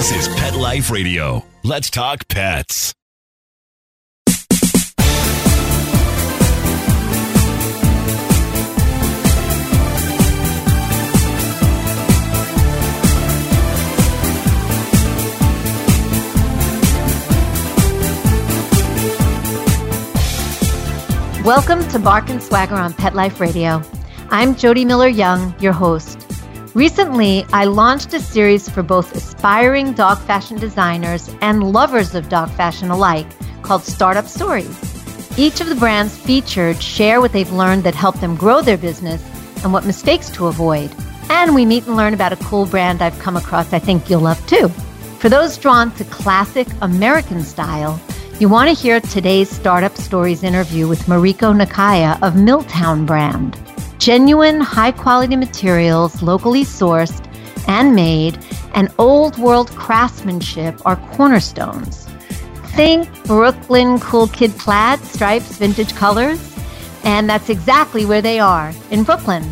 This is Pet Life Radio. Let's talk pets. Welcome to Bark and Swagger on Pet Life Radio. I'm Jody Miller Young, your host. Recently, I launched a series for both aspiring dog fashion designers and lovers of dog fashion alike called Startup Stories. Each of the brands featured share what they've learned that helped them grow their business and what mistakes to avoid. And we meet and learn about a cool brand I've come across I think you'll love too. For those drawn to classic American style, you want to hear today's Startup Stories interview with Mariko Nakaya of Milltown brand. Genuine, high quality materials, locally sourced and made, and old world craftsmanship are cornerstones. Think Brooklyn cool kid plaid, stripes, vintage colors. And that's exactly where they are, in Brooklyn.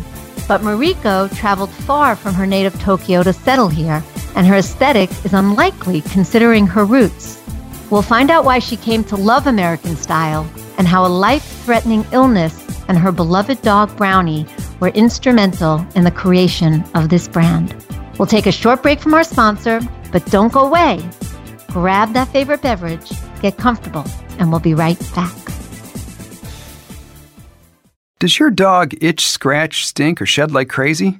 But Mariko traveled far from her native Tokyo to settle here, and her aesthetic is unlikely considering her roots. We'll find out why she came to love American style and how a life threatening illness and her beloved dog Brownie were instrumental in the creation of this brand. We'll take a short break from our sponsor, but don't go away. Grab that favorite beverage, get comfortable, and we'll be right back. Does your dog itch, scratch, stink, or shed like crazy?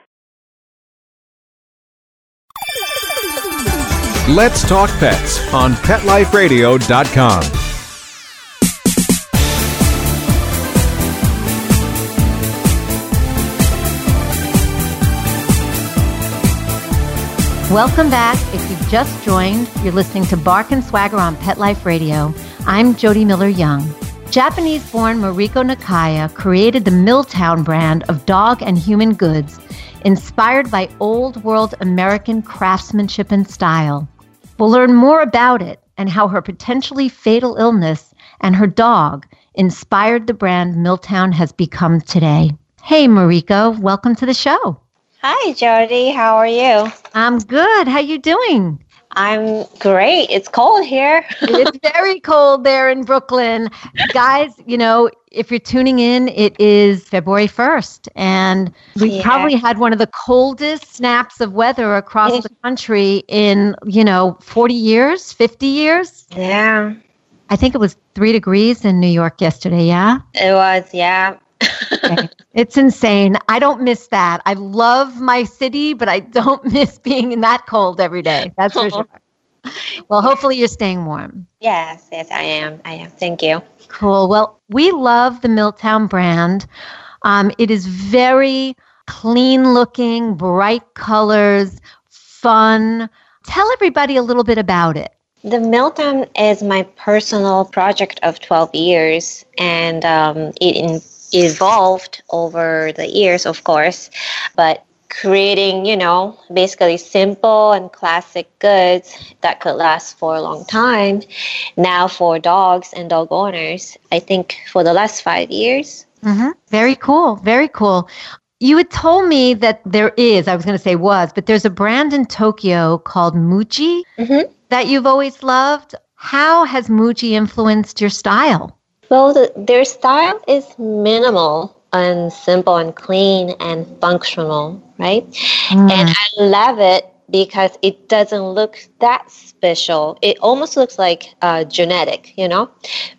Let's Talk Pets on PetLifeRadio.com. Welcome back. If you've just joined, you're listening to Bark and Swagger on Pet Life Radio. I'm Jody Miller Young. Japanese born Mariko Nakaya created the Milltown brand of dog and human goods inspired by old world American craftsmanship and style. We'll learn more about it and how her potentially fatal illness and her dog inspired the brand Milltown has become today. Hey, Mariko, welcome to the show. Hi, Jody. How are you? I'm good. How are you doing? I'm great. It's cold here. it's very cold there in Brooklyn. Guys, you know, if you're tuning in, it is February 1st, and we yeah. probably had one of the coldest snaps of weather across the country in, you know, 40 years, 50 years. Yeah. I think it was three degrees in New York yesterday, yeah? It was, yeah. It's insane. I don't miss that. I love my city, but I don't miss being in that cold every day. That's for sure. Well, hopefully you're staying warm. Yes, yes, I am. I am. Thank you. Cool. Well, we love the Milltown brand. Um, it is very clean looking, bright colors, fun. Tell everybody a little bit about it. The Milltown is my personal project of 12 years, and um, it in- evolved over the years, of course, but creating, you know, basically simple and classic goods that could last for a long time. Now, for dogs and dog owners, I think for the last five years. Mm-hmm. Very cool. Very cool. You had told me that there is, I was going to say was, but there's a brand in Tokyo called Muji mm-hmm. that you've always loved. How has Muji influenced your style? Well, the, their style is minimal and simple and clean and functional, right? Mm. And I love it because it doesn't look that special. It almost looks like uh, genetic, you know?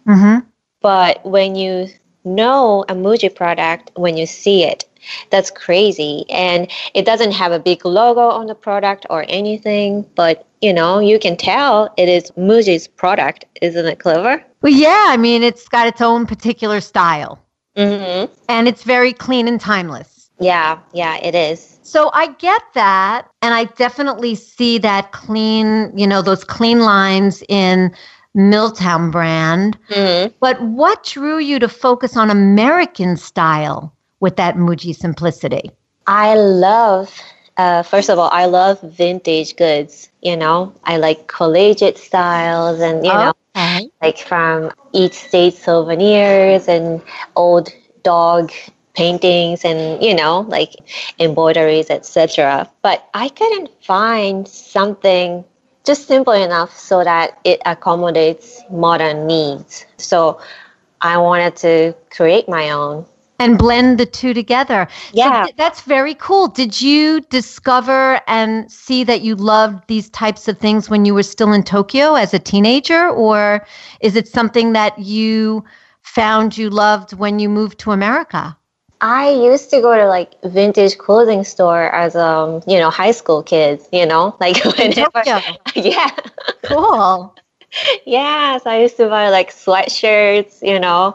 Mm-hmm. But when you know a Muji product, when you see it, that's crazy. And it doesn't have a big logo on the product or anything, but you know, you can tell it is Muji's product. Isn't it clever? Well, yeah. I mean, it's got its own particular style. Mm-hmm. And it's very clean and timeless. Yeah, yeah, it is. So I get that. And I definitely see that clean, you know, those clean lines in Milltown brand. Mhm. But what drew you to focus on American style with that Muji simplicity? I love, uh, first of all, I love vintage goods. You know, I like collegiate styles and, you know, like from each state souvenirs and old dog paintings and you know like embroideries etc but i couldn't find something just simple enough so that it accommodates modern needs. So i wanted to create my own And blend the two together. So Yeah. th- that's very cool. Did you discover and see that you loved these types of things when you were still in Tokyo as a teenager? Or is it something that you found you loved when you moved to America? I used to go to like vintage clothing store as um you know high school kids you know like whenever Tokyo. yeah Cool. Yes, I used to buy like sweatshirts, you know,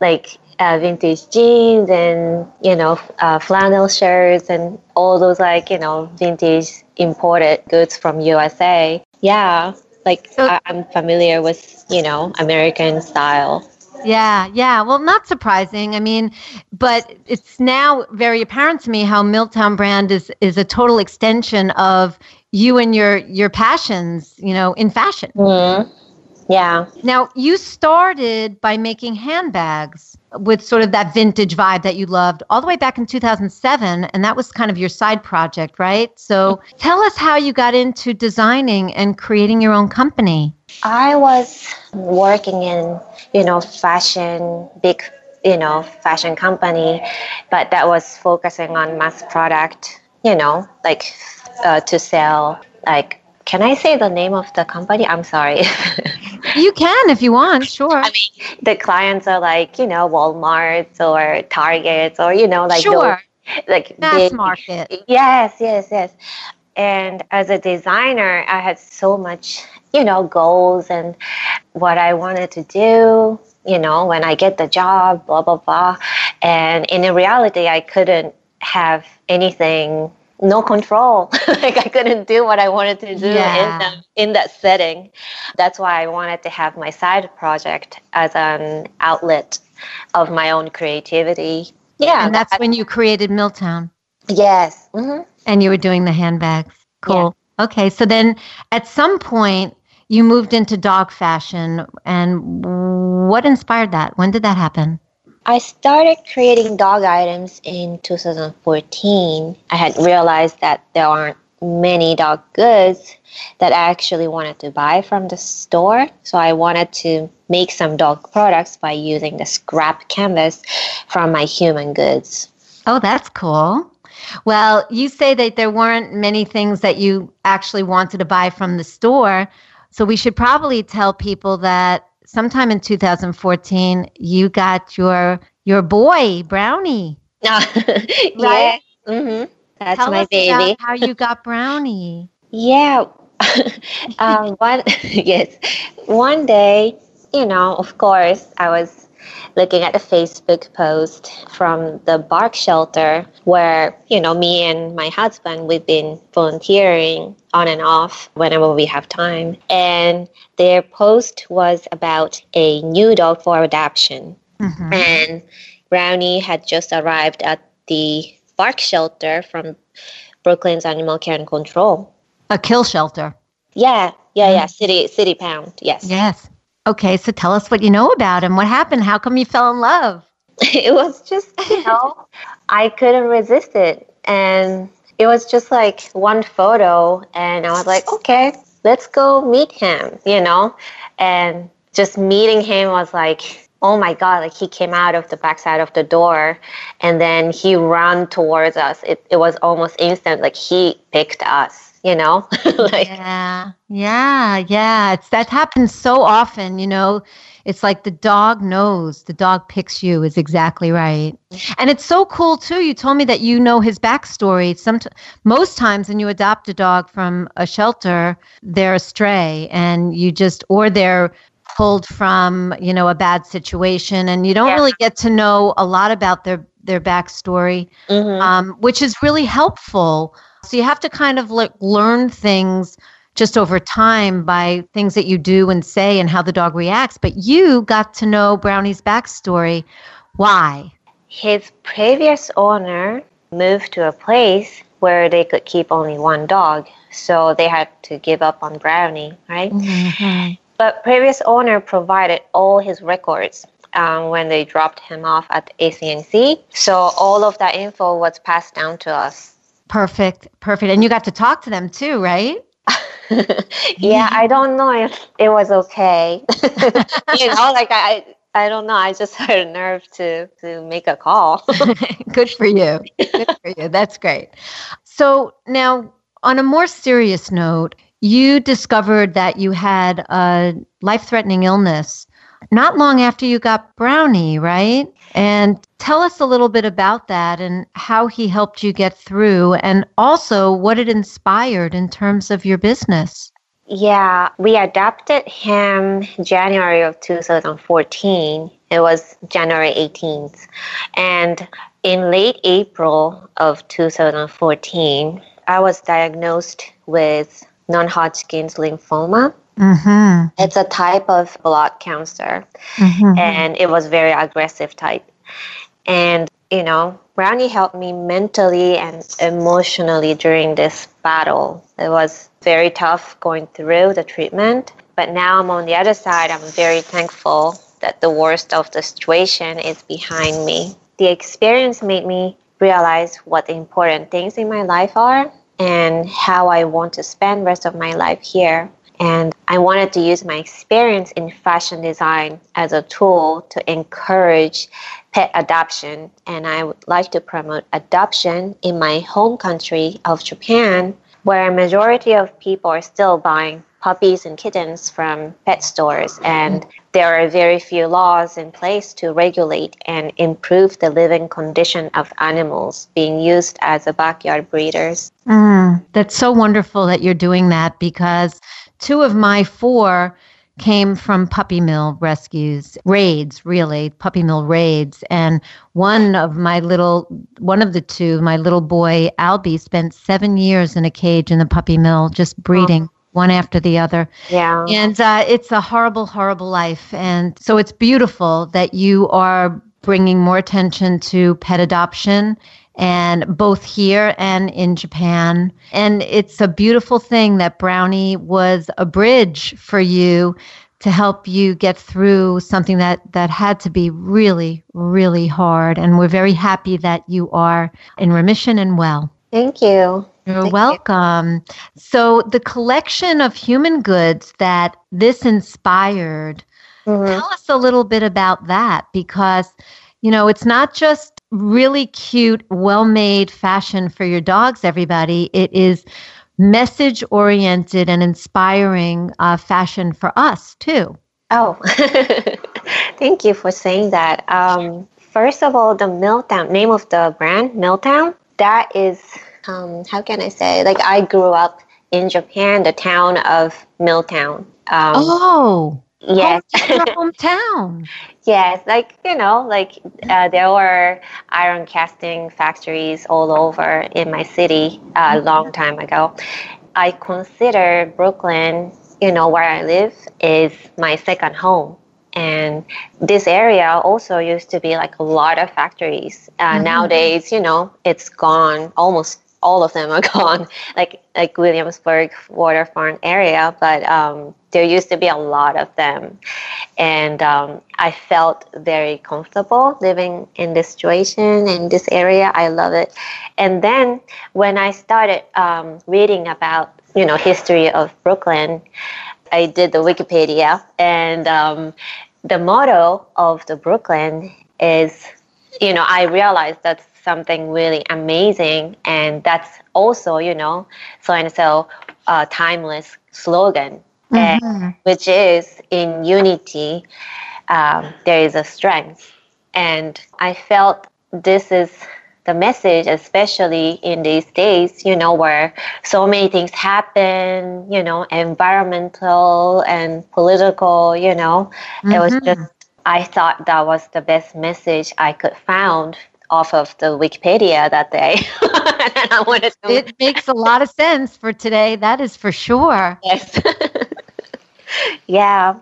like uh, vintage jeans and, you know, uh, flannel shirts and all those like, you know, vintage imported goods from USA. Yeah, like So- I- I'm familiar with, you know, American style. Yeah, yeah. Well, not surprising. I mean, but it's now very apparent to me how Milltown brand is is a total extension of you and your your passions, you know, in fashion. Mm. Yeah. Now, you started by making handbags with sort of that vintage vibe that you loved all the way back in 2007 and that was kind of your side project, right? So, tell us how you got into designing and creating your own company. I was working in, you know, fashion, big, you know, fashion company, but that was focusing on mass product, you know, like uh, to sell, like, can I say the name of the company? I'm sorry. You can if you want, sure. I mean, the clients are like, you know, Walmarts or Targets or, you know, like, sure. those, like Mass big- market. Yes, yes, yes. And as a designer, I had so much, you know, goals and what I wanted to do, you know, when I get the job, blah, blah, blah. And in reality, I couldn't have anything, no control. like I couldn't do what I wanted to do Yeah. in, the, in that setting. That's why I wanted to have my side project as an outlet of my own creativity. Yeah. And that's that- when you created Milltown Yes. hmm and you were doing the handbags. Cool. Okay. So then at some point, you moved into dog fashion. And what inspired that? When did that happen? I started creating dog items in 2014. I had realized that there aren't many dog goods that I actually wanted to buy from the store. So I wanted to make some dog products by using the scrap canvas from my human goods. Oh, that's cool. Well, you say that there weren't many things that you actually wanted to buy from the store. So we should probably tell people that sometime in 2014 you got your your boy Brownie. yeah. hmm That's Tell my us baby. how you got Brownie. Yeah. um, one yes. One day, you know, of course, I was looking at a Facebook post from the BARC Shelter where, you know, me and my husband we've been volunteering on and off whenever we have time. And their post was about a new dog for adoption. Mhm. And Brownie had just arrived at the BARC Shelter from Brooklyn's Animal Care and Control. A kill shelter. Yeah, yeah, yeah. City City Pound. Yes. Yes. Okay, so tell us what you know about him. What happened? How come you fell in love? it was just, you know, I couldn't resist it. And it was just like one photo and I was like, okay, let's go meet him, you know? And just meeting him was like, oh my God, like he came out of the backside of the door and then he ran towards us. It, it was almost instant, like he picked us, you know? like, Yeah, yeah, yeah. It's that happens so often, you know. It's like the dog knows, the dog picks you is exactly right. And it's so cool too. You told me that you know his backstory. Some most times when you adopt a dog from a shelter, they're astray and you just or they're pulled from, you know, a bad situation and you don't Yeah. really get to know a lot about their their backstory mhm. um, which is really helpful. So you have to kind of like learn things just over time by things that you do and say and how the dog reacts. But you got to know Brownie's backstory. Why? His previous owner moved to a place where they could keep only one dog, so they had to give up on Brownie, right? Mm-hmm. But previous owner provided all his records um, when they dropped him off at the ACNC. So all of that info was passed down to us. Perfect, perfect. And you got to talk to them too, right? yeah, I don't know if it was okay. you know, like I, I don't know. I just had a nerve to to make a call. Good for you. Good for you. That's great. So now, on a more serious note, you discovered that you had a life-threatening illness not long after you got Brownie, right? And tell us a little bit about that and how he helped you get through, and also what it inspired in terms of your business. Yeah, we adopted him January of 2014. It was January 18th. And in late April of 2014, I was diagnosed with non Hodgkin's lymphoma. Mm-hmm. It's a type of blood cancer, Mm-hmm. and it was very aggressive type. And you know, Brownie helped me mentally and emotionally during this battle. It was very tough going through the treatment, but now I'm on the other side. I'm very thankful that the worst of the situation is behind me. The experience made me realize what the important things in my life are and how I want to spend rest of my life here. And I wanted to use my experience in fashion design as a tool to encourage pet adoption. And I would like to promote adoption in my home country of Japan, where a majority of people are still buying puppies and kittens from pet stores. And there are very few laws in place to regulate and improve the living condition of animals being used as a backyard breeders. Mm, that's so wonderful that you're doing that because two of my four came from puppy mill rescues raids really puppy mill raids and one of my little one of the two my little boy albie spent seven years in a cage in the puppy mill just breeding one after the other Yeah. and uh, it's a horrible horrible life and so it's beautiful that you are bringing more attention to pet adoption and both here and in Japan. And it's a beautiful thing that Brownie was a bridge for you to help you get through something that that had to be really really hard and we're very happy that you are in remission and well. Thank you. You're Thank you. welcome. So the collection of human goods that this inspired Mhm. Tell us a little bit about that because, you know, it's not just really cute, well made fashion for your dogs, everybody. It is message oriented and inspiring uh, fashion for us, too. Oh, thank you for saying that. Um, first of all, the Milltown name of the brand, Milltown, that is, um, how can I say? Like I grew up in Japan, the town of Milltown. Um, oh, yes, hometown. yes, like you know, like uh, there were iron casting factories all over in my city a long time ago. I consider Brooklyn, you know, where I live, is my second home. And this area also used to be like a lot of factories. Uh, Nowadays, you know, it's gone. Almost all of them are gone, like like Williamsburg waterfront area. But um, there used to be a lot of them, and um, I felt very comfortable living in this situation in this area. I love it. And then when I started um, reading about you know history of Brooklyn, I did the Wikipedia, and um, the motto of the Brooklyn is, you know, I realized that's something really amazing, and that's also, you know, so and so uh, timeless slogan, and, which is in unity, um, there is a strength, and I felt this is the message, especially in these days, you know, where so many things happen, you know, environmental and political, you know, it was just, I thought that was the best message I could found off of the Wikipedia that day. and I wanted to. It makes a lot of sense for today. That is for sure. yes. yeah.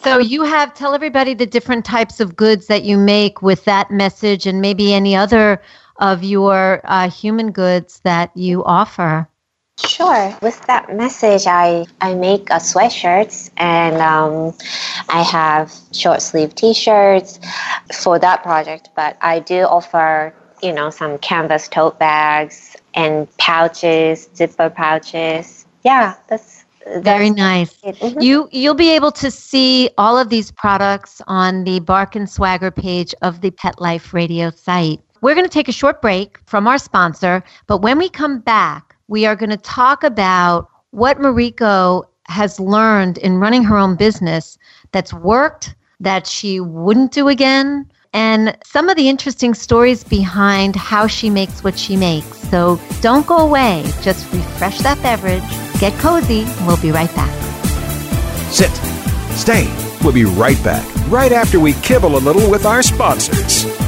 So you have tell everybody the different types of goods that you make with that message, and maybe any other of your uh, human goods that you offer. Sure. With that message, I, I make uh, sweatshirts and um, I have short sleeve t shirts for that project, but I do offer, you know, some canvas tote bags and pouches, zipper pouches. Yeah, that's, Very nice. Mhm. You you'll be able to see all of these products on the Bark and Swagger page of the Pet Life Radio site. We're going to take a short break from our sponsor, but when we come back, we are going to talk about what Mariko has learned in running her own business that's worked, that she wouldn't do again, and some of the interesting stories behind how she makes what she makes. So don't go away. Just refresh that beverage, get cozy, and we'll be right back. Sit. Stay. We'll be right back, right after we kibble a little with our sponsors.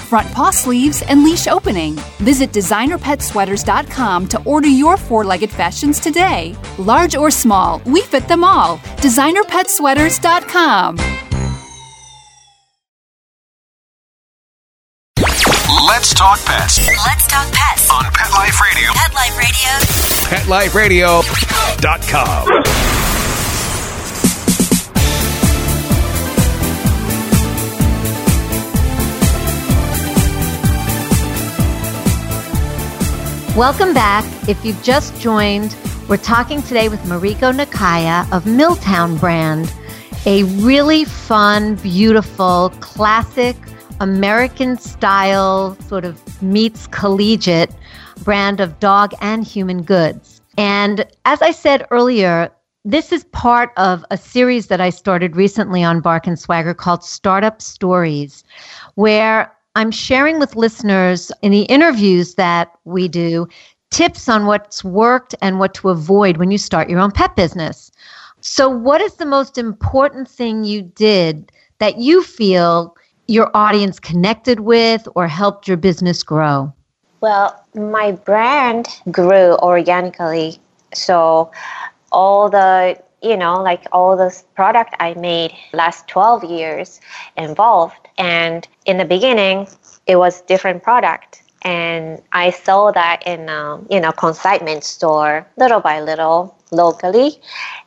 front paw sleeves, and leash opening. Visit designerpetsweaters.com to order your four legged fashions today. Large or small, we fit them all. Designerpetsweaters.com. Let's talk pets Let's talk pets. on Pet Life Radio. Pet Life Radio. PetLifeRadio.com. Welcome back. If you've just joined, we're talking today with Mariko Nakaya of Milltown Brand, a really fun, beautiful, classic American style sort of meets collegiate brand of dog and human goods. And as I said earlier, this is part of a series that I started recently on Bark and Swagger called Startup Stories, where I'm sharing with listeners in the interviews that we do tips on what's worked and what to avoid when you start your own pet business. So, what is the most important thing you did that you feel your audience connected with or helped your business grow? Well, my brand grew organically. So all the, you know, like all this product I made last 12 years involved. And in the beginning, it was different product. And I sold that in, um, you know, consignment store little by little locally.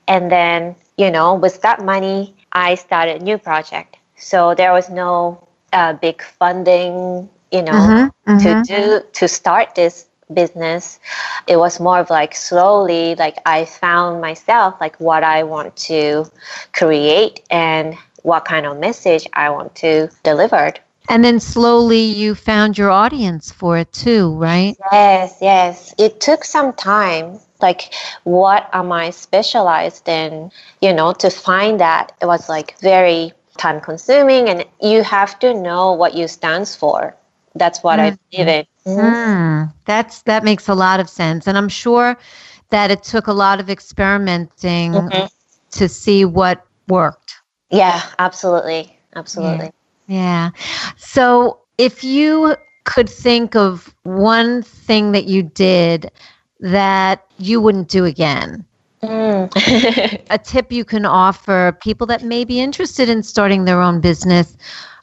And then, you know, with that money, I started a new project. So there was no uh, big funding, you know, Mhm, mhm. to do to start this business. It was more of like slowly, like I found myself, like what I want to create and what kind of message I want to deliver. And then slowly you found your audience for it too, right? Yes, yes. It took some time. Like, what am I specialized in? You know, to find that it was like very time consuming, and you have to know what you stands for. That's what I mm-hmm. believe in. Hmm, that's that makes a lot of sense, and I'm sure that it took a lot of experimenting Mhm. to see what worked. Yeah, absolutely, absolutely. Yeah. So, if you could think of one thing that you did that you wouldn't do again, Mm. a tip you can offer people that may be interested in starting their own business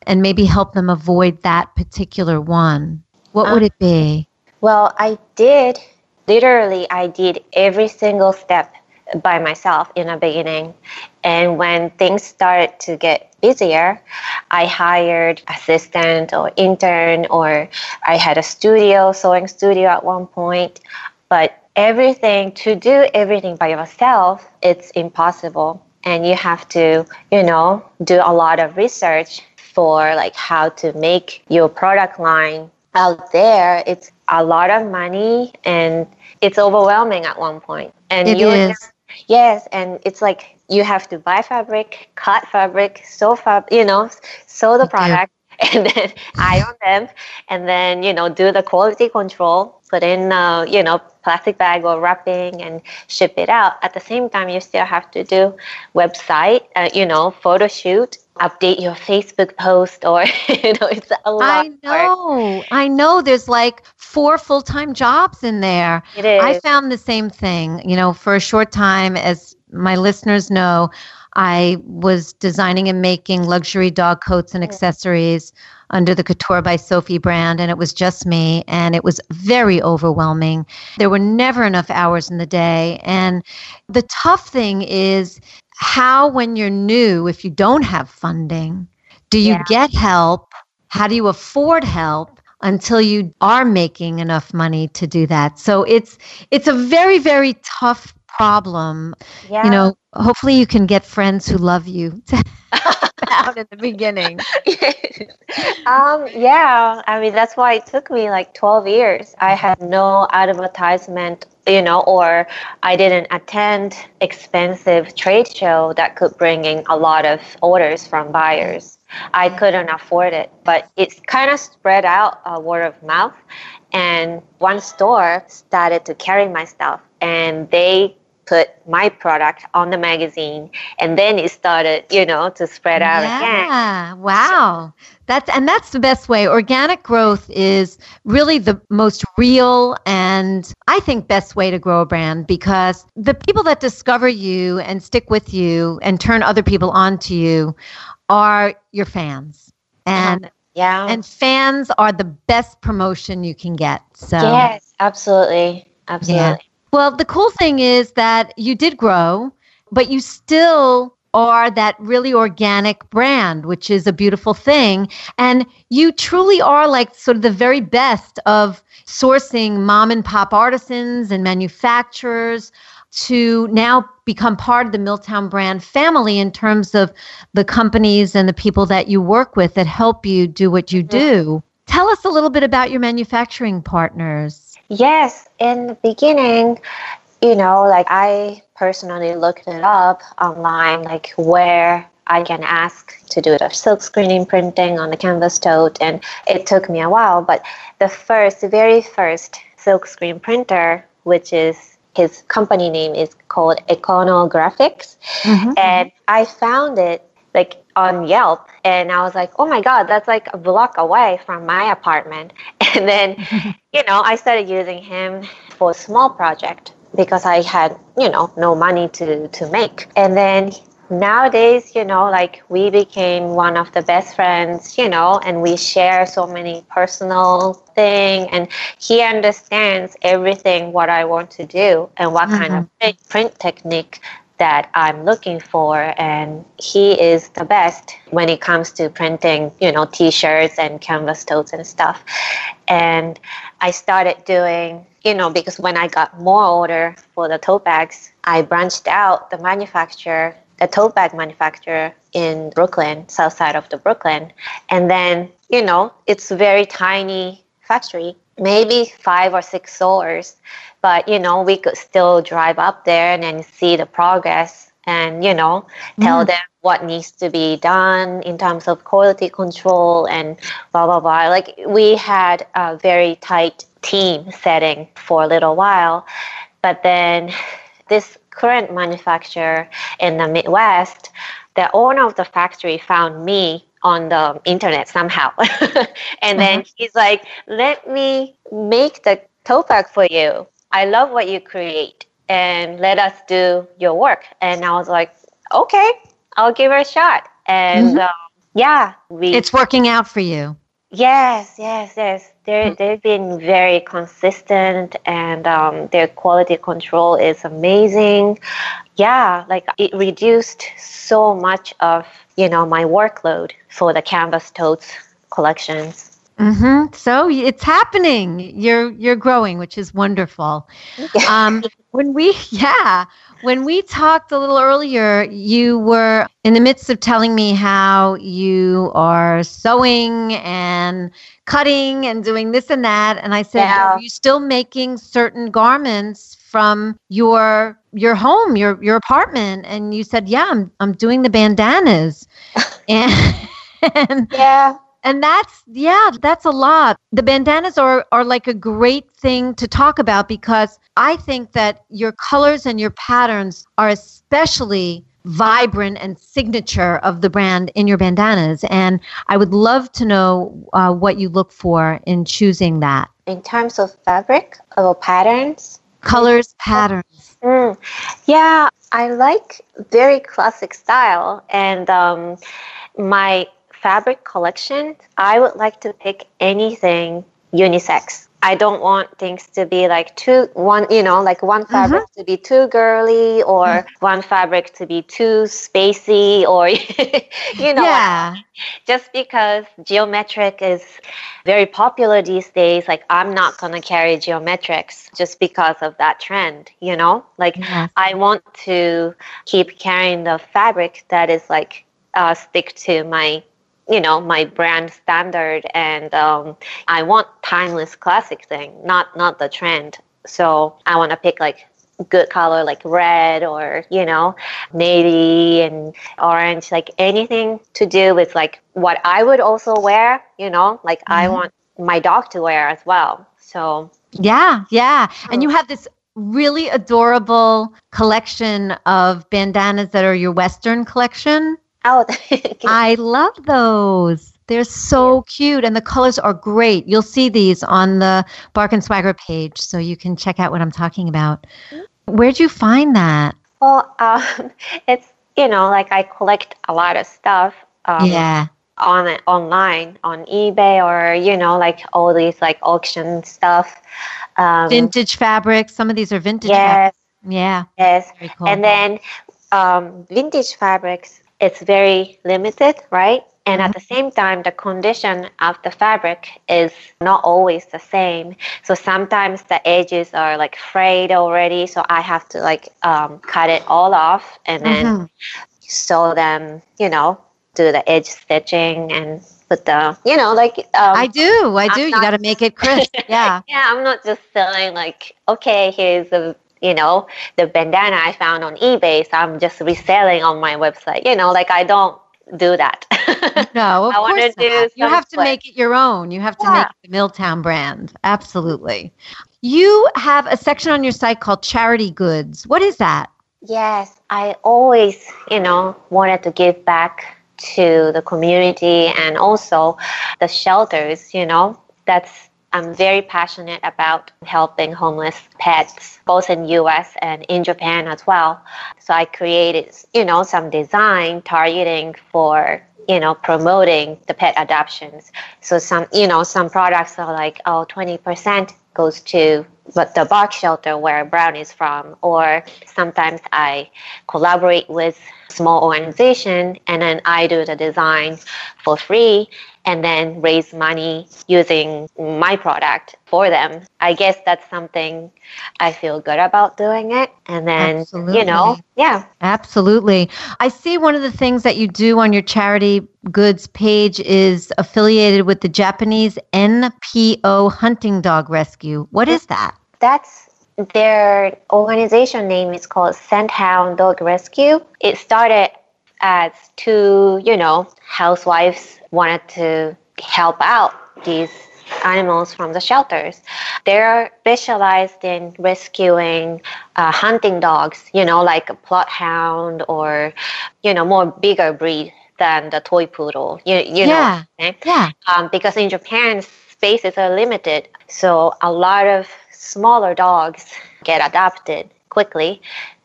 and maybe help them avoid that particular one, what um, would it be? Well, I did literally I did every single step by myself in the beginning. And when things started to get busier, I hired assistant or intern or I had a studio, sewing studio at one point. But everything to do everything by yourself, it's impossible. And you have to, you know, do a lot of research for like how to make your product line out there it's a lot of money and it's overwhelming at one point. and It you is. Yes, and it's like you have to buy fabric, cut fabric, sew fabric, you know, sew the product, and then iron them, and then you know do the quality control, put in uh, you know plastic bag or wrapping, and ship it out. At the same time, you still have to do website, uh, you know, photo shoot, update your Facebook post, or you know, it's a lot. I know, I know. There's like four full time jobs in there. It is. I found the same thing. You know, for a short time, as my listeners know. I was designing and making luxury dog coats and accessories under the Couture by Sophie brand, and it was just me, and it was very overwhelming. There were never enough hours in the day. And the tough thing is how, when you're new, if you don't have funding, do you Yeah. get help? How do you afford help? until you are making enough money to do that. So it's it's a very very tough problem Yeah. you know hopefully you can get friends who love you out in the beginning um, yeah, I mean that's why it took me like 12 years. I had no advertisement, you know, or I didn't attend expensive trade show that could bring in a lot of orders from buyers. I couldn't afford it, but it's kind of spread out uh, word of mouth. And one store started to carry my stuff, and they put my product on the magazine, and then it started, you know, to spread out again. yeah wow that's and that's the best way organic growth is really the most real and i think best way to grow a brand because the people that discover you and stick with you and turn other people on to you are your fans and Yeah. and fans are the best promotion you can get so Yes, absolutely. Absolutely. Well, the cool thing is that you did grow, but you still are that really organic brand, which is a beautiful thing. And you truly are like sort of the very best of sourcing mom and pop artisans and manufacturers to now become part of the Milltown brand family in terms of the companies and the people that you work with that help you do what you mm-hmm. do. Tell us a little bit about your manufacturing partners. Yes, in the beginning, you know, like I personally looked it up online, like where I can ask to do the silk screening printing on the canvas tote, and it took me a while. But the first, very first silk screen printer, which is his company name is called Econographics, mm-hmm, mm-hmm. and I found it like on Yelp, and I was like, oh my god, that's like a block away from my apartment. And then, you know, I started using him for a small project because I had, you know, no money to to make. And then nowadays, you know, like we became one of the best friends, you know, and we share so many personal thing and he understands everything what I want to do and what kind of mm-hmm. print, print technique that I'm looking for and he is the best when it comes to printing, you know, t-shirts and canvas totes and stuff. And I started doing, you know, because when I got more order for the tote bags, I branched out the manufacturer, the tote bag manufacturer in Brooklyn, south side of the Brooklyn. And then, you know, it's very tiny factory, maybe five or six stores but you know we could still drive up there and then see the progress and you know tell mm. them what needs to be done in terms of quality control and blah blah blah. Like we had a very tight team setting for a little while but then this current manufacturer in the midwest the owner of the factory found me on the internet somehow and then he's like let me make the bag for you I love what you create and let us do your work. And I was like, okay, I'll give it a shot. And um, yeah, we. It's working out for you. Yes, yes, yes. They're, they've been very consistent and um, their quality control is amazing. Yeah, like it reduced so much of, you know, my workload for the canvas totes collections. hmm So it's happening. You're you're growing, which is wonderful. Um, when we yeah, when we talked a little earlier, you were in the midst of telling me how you are sewing and cutting and doing this and that, and I said, Yeah. "Are you still making certain garments from your your home, your your apartment, and you said, "Yeah, I'm I'm doing the bandanas," and, and yeah. And that's yeah, that's a lot. The bandanas are are like a great thing to talk about because I think that your colors and your patterns are especially vibrant and signature of the brand in your bandanas. And I would love to know uh, what you look for in choosing that. In terms of fabric or patterns? Colors, patterns. Mm. Yeah, I like very classic style. And um, my fabric collection, I would like to pick anything unisex. I don't want things to be like too one, you know, like one fabric mm-hmm. to be too girly or mm-hmm. one fabric to be too spacey or you know, yeah. just because geometric is very popular these days, like I'm not going to carry geometrics just because of that trend, you know? Like I want to keep carrying the fabric that is like uh, stick to my you know my brand standard and um, i want timeless classic thing not not the trend. So i want to pick like good color like red or you know navy and orange like anything to do with like what i would also wear you know like mm-hmm. i want my dog to wear as well. So yeah yeah. And you have this really adorable collection of bandanas that are your western collection Oh, I love those. They're so cute and the colors are great. You'll see these on the Bark and Swagger page so you can check out what I'm talking about. Where'd you find that? Well, um, it's, you know, like I collect a lot of stuff. Um, yeah. On online, on eBay, or you know, like all these like auction stuff. Um, vintage fabrics. Some of these are vintage. Yes. Fabrics. Yeah. Yes. Cool. And then um, vintage fabrics it's very limited, right? And at the same time, the condition of the fabric is not always the same. So sometimes the edges are like frayed already. So I have to like um, cut it all off and then mm-hmm. sew them, you know, do the edge stitching and put the, you know, like. Um, I do. I do. you got to make it crisp. Yeah. yeah. I'm not just selling like, okay, here's a you know, the bandana I found on eBay, so I'm just reselling on my website. You know, like I don't do that. No, of I course not. You have to make it your own. You have to yeah. make the Milltown brand. Absolutely. You have a section on your site called Charity Goods. What is that? Yes, I always, you know, wanted to give back to the community and also the shelters, you know. That's I'm very passionate about helping homeless pets, both in US and in Japan as well. So I created, you know, some design targeting for you know promoting the pet adoptions. So some you know some products are like oh 20% goes to but the BARC shelter where brown is from. Or sometimes i collaborate with small organization and then i do the design for free and then raise money using my product for them. I guess that's something I feel good about doing it. And then, Absolutely. you know, yeah. Absolutely. I see one of the things that you do on your charity goods page is affiliated with the Japanese NPO Hunting Dog Rescue. What is that? That's their organization name is called Scenthound Dog Rescue. It started as two, you know, housewives wanted to help out these animals from the shelters. They're specialized in rescuing uh, hunting dogs, you know, like a bloodhound or, you know, more bigger breed than the toy poodle. You, you yeah. know, yeah. Um, because in Japan, spaces are limited, so a lot of smaller dogs get adopted quickly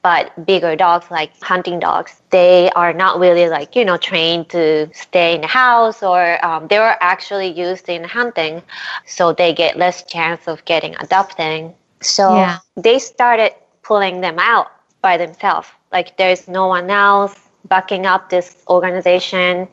but bigger dogs like hunting dogs they are not really like you know trained to stay in the house or um, they were actually used in hunting so they get less chance of getting adopted so yeah. they started pulling them out by themselves like there's no one else backing up this organization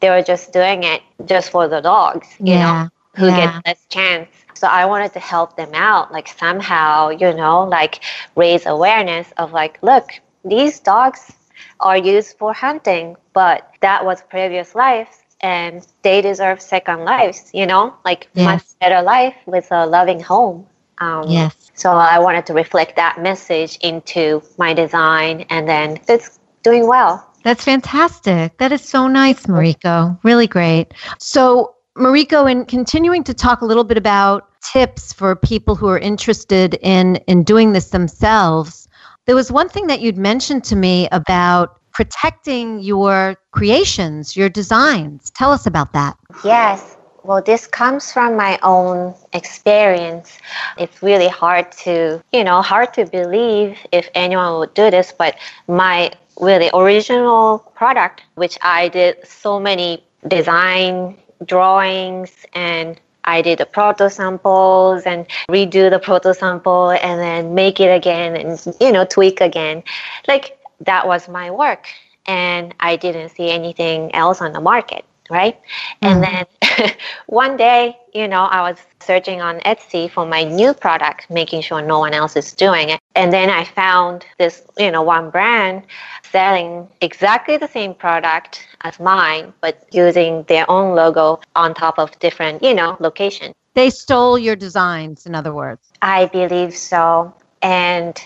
they were just doing it just for the dogs you yeah. know who yeah. get less chance so I wanted to help them out, like somehow, you know, like raise awareness of like, look, these dogs are used for hunting, but that was previous life and they deserve second lives, you know, like yes. much better life with a loving home. Um, Yes. So I wanted to reflect that message into my design, and then it's doing well. That's fantastic. That is so nice, Mariko. Really great. So, Mariko, in continuing to talk a little bit about tips for people who are interested in in doing this themselves, there was one thing that you'd mentioned to me about protecting your creations, your designs. Tell us about that. Yes. Well, this comes from my own experience. It's really hard to, you know, hard to believe if anyone would do this, but my really original product, which I did so many design drawings and I did the proto samples and redo the proto sample and then make it again and, you know, tweak again. Like that was my work and I didn't see anything else on the market right? And mm-hmm. then one day, you know, I was searching on Etsy for my new product, making sure no one else is doing it. And then I found this, you know, one brand selling exactly the same product as mine, but using their own logo on top of different, you know, locations. They stole your designs, in other words. I believe so. And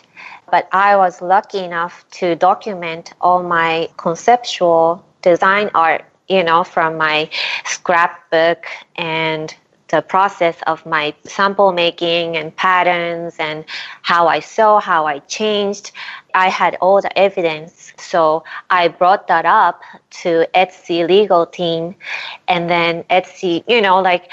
but I was lucky enough to document all my conceptual design art you know, from my scrapbook and the process of my sample making and patterns and how I sew, how I changed. I had all the evidence. So I brought that up to Etsy legal team and then Etsy, you know, like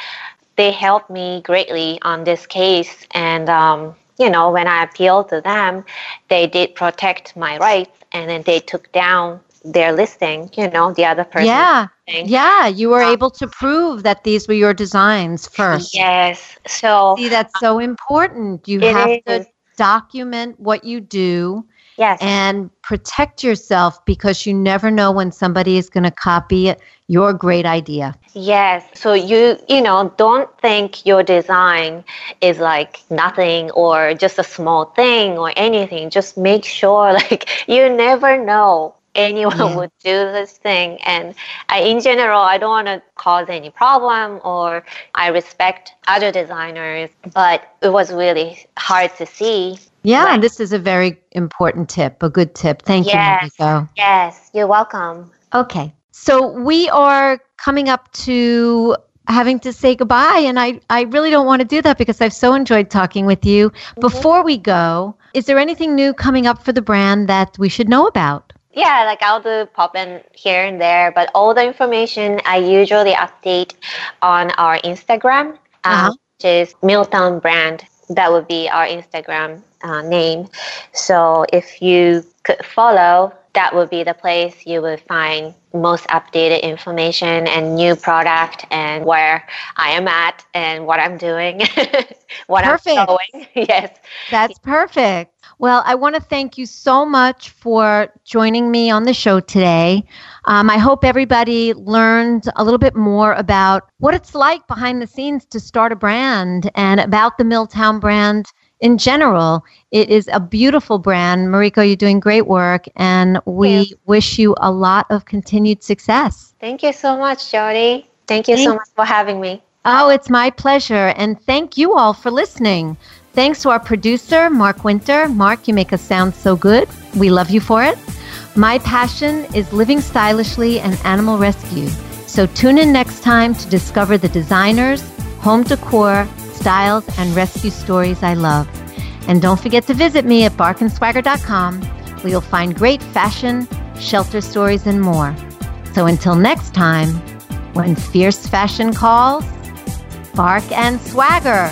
they helped me greatly on this case. And, um, you know, when I appealed to them, they did protect my rights and then they took down their listing, you know, the other person. Yeah. Yeah. You were Um, able to prove that these were your designs first. Yes. So See, that's so important. You have is. to document what you do yes. and protect yourself because you never know when somebody is going to copy your great idea. Yes. So you, you know, don't think your design is like nothing or just a small thing or anything. Just make sure like you never know anyone Yeah. would do this thing and I, in general i don't want to cause any problem or i respect other designers but it was really hard to see Yeah, Right. this is a very important tip, a good tip. Thank Yes. you, Mariko. yes you're welcome Okay. So we are coming up to having to say goodbye and I I really don't want to do that because I've so enjoyed talking with you. Mm-hmm. Before we go, is there anything new coming up for the brand that we should know about? Yeah, like I'll do pop in here and there, but all the information I usually update on our Instagram, Uh-huh. um, which is Milltown Brand. That would be our Instagram uh, name. So if you could follow, that would be the place you would find most updated information and new product and where I am at and what I'm doing, what Perfect. I'm showing. yes. That's perfect. Well, I want to thank you so much for joining me on the show today. Um, I hope everybody learned a little bit more about what it's like behind the scenes to start a brand and about the Milltown brand in general. It is a beautiful brand. Mariko, you're doing great work, and we wish you a lot of continued success. Thank you so much, Jody. Thank you so much for having me. Oh, it's my pleasure. And thank you all for listening. Thanks to our producer, Mark Winter. Mark, you make us sound so good. We love you for it. My passion is living stylishly and animal rescue. So tune in next time to discover the designers, home decor, styles, and rescue stories I love. And don't forget to visit me at barkandswagger.com where you'll find great fashion, shelter stories, and more. So until next time, when fierce fashion calls, bark and swagger.